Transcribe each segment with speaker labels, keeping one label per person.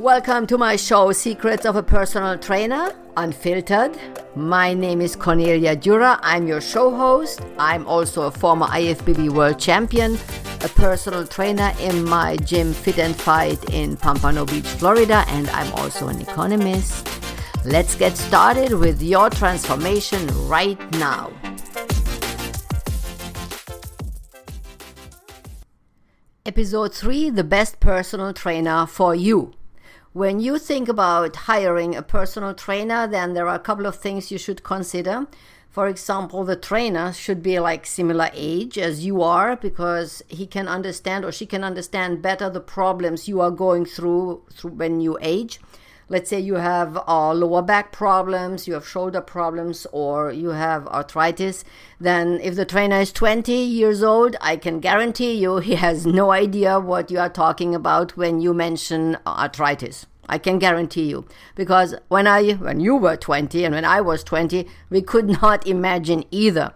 Speaker 1: Welcome to my show, Secrets of a Personal Trainer, Unfiltered. My name is Cornelia Dura. I'm your show host. I'm also a former IFBB World Champion, a personal trainer in my gym Fit and Fight in Pompano Beach, Florida, and I'm also an economist. Let's get started with your transformation right now. Episode 3 The Best Personal Trainer for You. When you think about hiring a personal trainer, then there are a couple of things you should consider. For example, the trainer should be like similar age as you are because he can understand or she can understand better the problems you are going through, through when you age. Let's say you have uh, lower back problems, you have shoulder problems, or you have arthritis. Then, if the trainer is 20 years old, I can guarantee you he has no idea what you are talking about when you mention arthritis. I can guarantee you because when I when you were 20 and when I was 20 we could not imagine either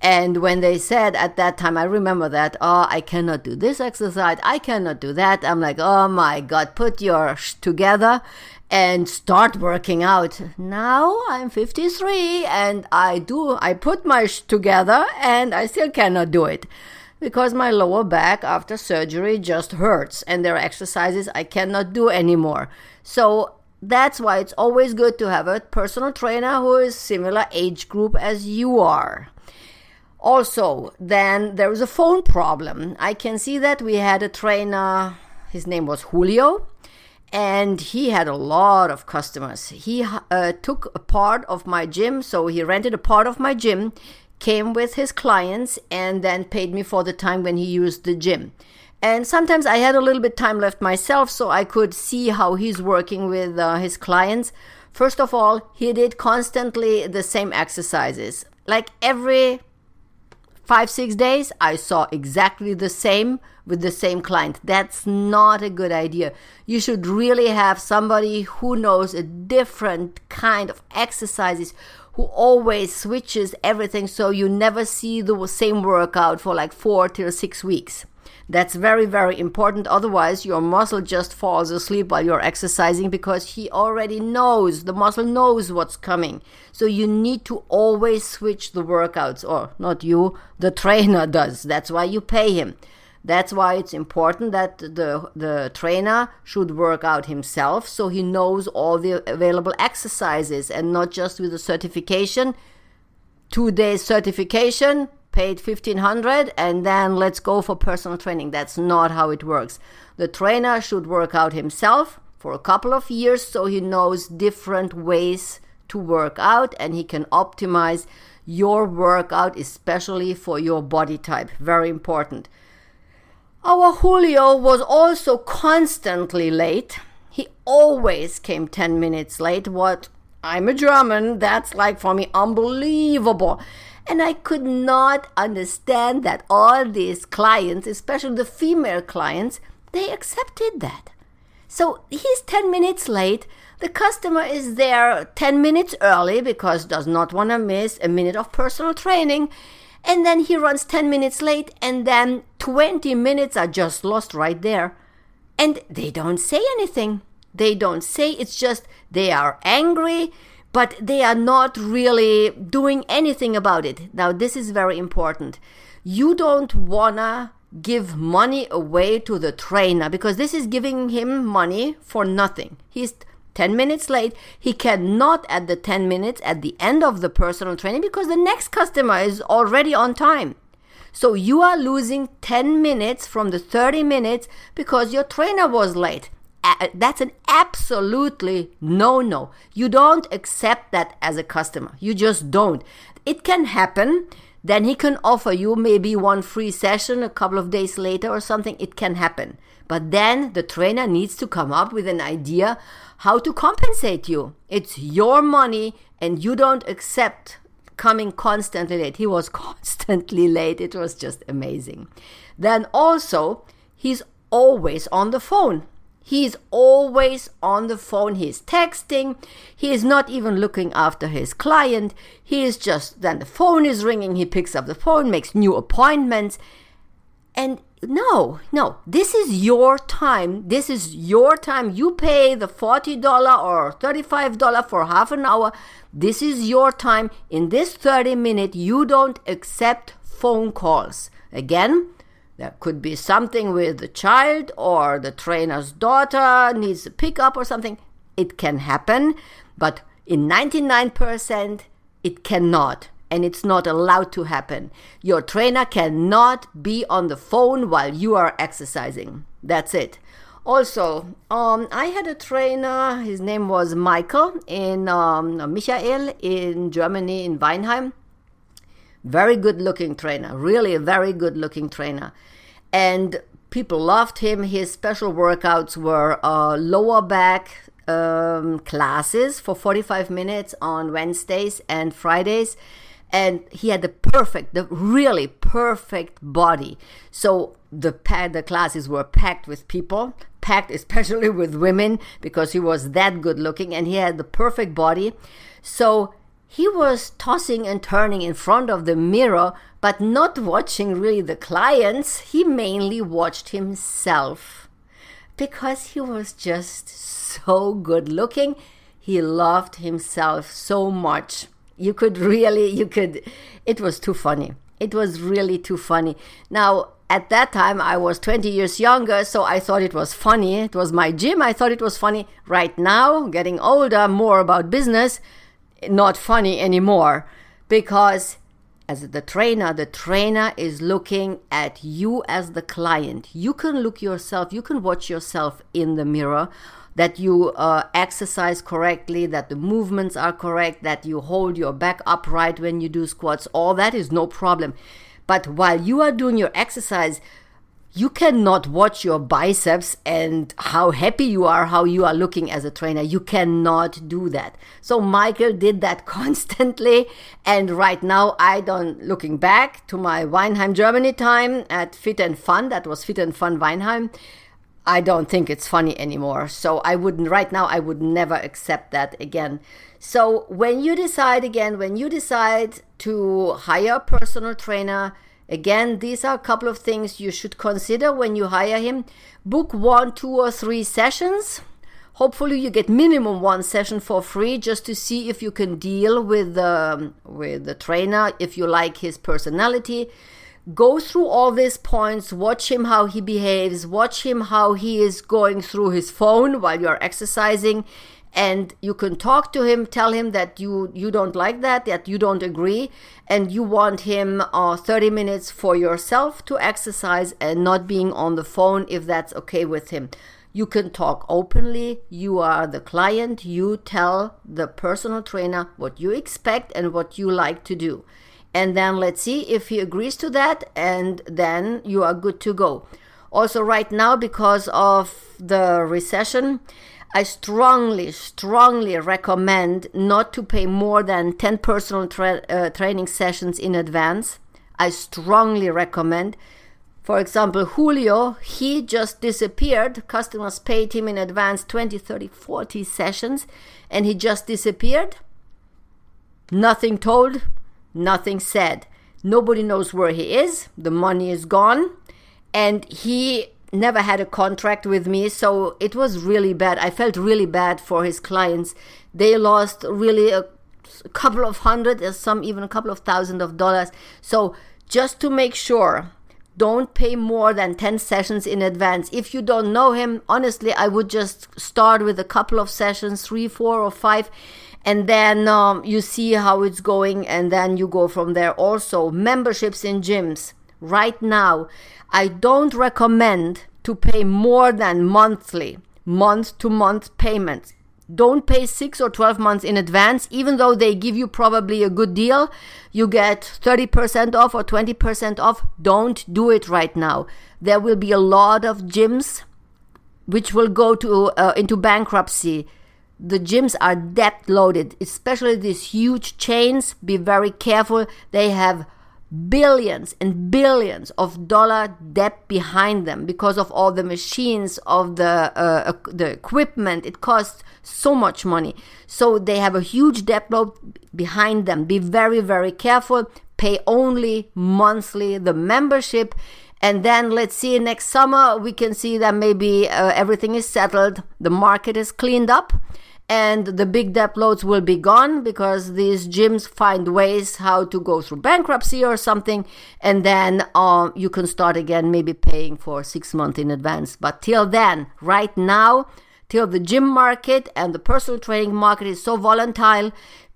Speaker 1: and when they said at that time I remember that oh I cannot do this exercise I cannot do that I'm like oh my god put your sh- together and start working out. Now I'm 53 and I do, I put my sh- together and I still cannot do it because my lower back after surgery just hurts and there are exercises I cannot do anymore. So that's why it's always good to have a personal trainer who is similar age group as you are. Also, then there is a phone problem. I can see that we had a trainer, his name was Julio and he had a lot of customers. He uh, took a part of my gym, so he rented a part of my gym, came with his clients, and then paid me for the time when he used the gym. And sometimes I had a little bit time left myself, so I could see how he's working with uh, his clients. First of all, he did constantly the same exercises. Like every five, six days, I saw exactly the same with the same client. That's not a good idea. You should really have somebody who knows a different kind of exercises, who always switches everything so you never see the same workout for like four to six weeks. That's very, very important. Otherwise, your muscle just falls asleep while you're exercising because he already knows, the muscle knows what's coming. So you need to always switch the workouts, or not you, the trainer does. That's why you pay him. That's why it's important that the, the trainer should work out himself so he knows all the available exercises and not just with a certification. Two days certification, paid 1500 and then let's go for personal training. That's not how it works. The trainer should work out himself for a couple of years so he knows different ways to work out and he can optimize your workout, especially for your body type. Very important. Our Julio was also constantly late. He always came 10 minutes late. What I'm a German, that's like for me unbelievable. And I could not understand that all these clients, especially the female clients, they accepted that. So he's 10 minutes late. The customer is there 10 minutes early because does not want to miss a minute of personal training and then he runs 10 minutes late and then 20 minutes are just lost right there. And they don't say anything. They don't say it's just they are angry but they are not really doing anything about it. Now this is very important. You don't wanna give money away to the trainer because this is giving him money for nothing. He's 10 minutes late, he cannot at the 10 minutes at the end of the personal training because the next customer is already on time. So you are losing 10 minutes from the 30 minutes because your trainer was late. That's an absolutely no no. You don't accept that as a customer. You just don't. It can happen. Then he can offer you maybe one free session a couple of days later or something. It can happen. But then the trainer needs to come up with an idea how to compensate you. It's your money and you don't accept coming constantly late. He was constantly late. It was just amazing. Then also, he's always on the phone. He's always on the phone. He's texting. He is not even looking after his client. He is just, then the phone is ringing. He picks up the phone, makes new appointments. And no, no. This is your time. This is your time. You pay the $40 or $35 for half an hour. This is your time. In this 30 minute, you don't accept phone calls. Again, there could be something with the child or the trainer's daughter needs a pickup or something. It can happen, but in 99%, it cannot and it's not allowed to happen. Your trainer cannot be on the phone while you are exercising. That's it. Also, um, I had a trainer, his name was Michael in um, Michael in Germany, in Weinheim. Very good looking trainer, really a very good looking trainer. And people loved him. His special workouts were uh, lower back um, classes for 45 minutes on Wednesdays and Fridays and he had the perfect the really perfect body so the the classes were packed with people packed especially with women because he was that good looking and he had the perfect body so he was tossing and turning in front of the mirror but not watching really the clients. He mainly watched himself. Because he was just so good looking he loved himself so much. You could really you could it was too funny. It was really too funny. Now at that time i was 20 years younger so i thought it was funny. It was my gym. I thought it was funny. Right now getting older more about business not funny anymore because as the trainer the trainer is looking at you as the client you can look yourself you can watch yourself in the mirror that you uh, exercise correctly, that the movements are correct, that you hold your back upright when you do squats, all that is no problem. But while you are doing your exercise, you cannot watch your biceps and how happy you are, how you are looking as a trainer. You cannot do that. So Michael did that constantly. And right now, I don't, looking back to my Weinheim, Germany time at Fit and Fun, that was Fit and Fun Weinheim. I don't think it's funny anymore. So I wouldn't, right now, I would never accept that again. So when you decide again, when you decide to hire a personal trainer, again, these are a couple of things you should consider when you hire him. Book one, two, or three sessions. Hopefully, you get minimum one session for free just to see if you can deal with the um, with the trainer, if you like his personality go through all these points watch him how he behaves watch him how he is going through his phone while you're exercising and you can talk to him tell him that you you don't like that that you don't agree and you want him uh, 30 minutes for yourself to exercise and not being on the phone if that's okay with him. You can talk openly. You are the client. You tell the personal trainer what you expect and what you like to do. And then let's see if he agrees to that and then you are good to go. Also right now because of the recession i strongly strongly recommend not to pay more than 10 personal tra- uh, training sessions in advance i strongly recommend for example julio he just disappeared customers paid him in advance 20 30 40 sessions and he just disappeared nothing told nothing said. Nobody knows where he is. The money is gone. And he never had a contract with me. So it was really bad. I felt really bad for his clients. They lost really a, a couple of hundred, or some even a couple of thousand of dollars. So just to make sure don't pay more than 10 sessions in advance. If you don't know him, honestly, I would just start with a couple of sessions, three, four, or five, and then um, you see how it's going and then you go from there also memberships in gyms right now i don't recommend to pay more than monthly month to month payments. Don't pay 6 or 12 months in advance. Even though they give you probably a good deal you get 30% off or 20% off. Don't do it right now. There will be a lot of gyms which will go to uh, into bankruptcy. The gyms are debt loaded, especially these huge chains. Be very careful. They have billions and billions of dollar debt behind them because of all the machines of the uh, the equipment. It costs so much money. So they have a huge debt load behind them. Be very very careful. Pay only monthly the membership. And then let's see next summer we can see that maybe uh, everything is settled. The market is cleaned up and the big debt loads will be gone because these gyms find ways how to go through bankruptcy or something and then uh, you can start again maybe paying for six months in advance. But till then right now till the gym market and the personal training market is so volatile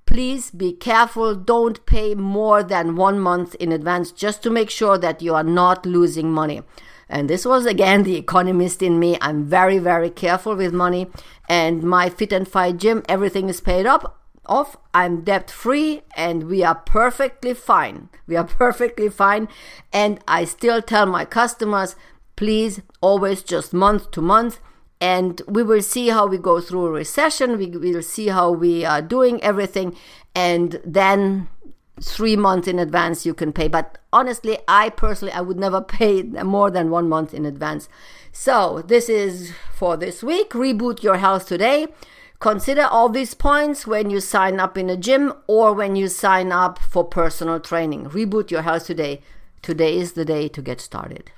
Speaker 1: please be careful. Don't pay more than one month in advance just to make sure that you are not losing money and this was again the economist in me. I'm very, very careful with money. And my Fit and Fight gym, everything is paid up off. I'm debt free and we are perfectly fine. We are perfectly fine. And I still tell my customers, please always just month to month. And we will see how we go through a recession. We will see how we are doing everything. And then three months in advance you can pay. But honestly i personally i would never pay more than one month in advance. So this is for this week. Reboot your health today. Consider all these points when you sign up in a gym or when you sign up for personal training. Reboot your health today. Today is the day to get started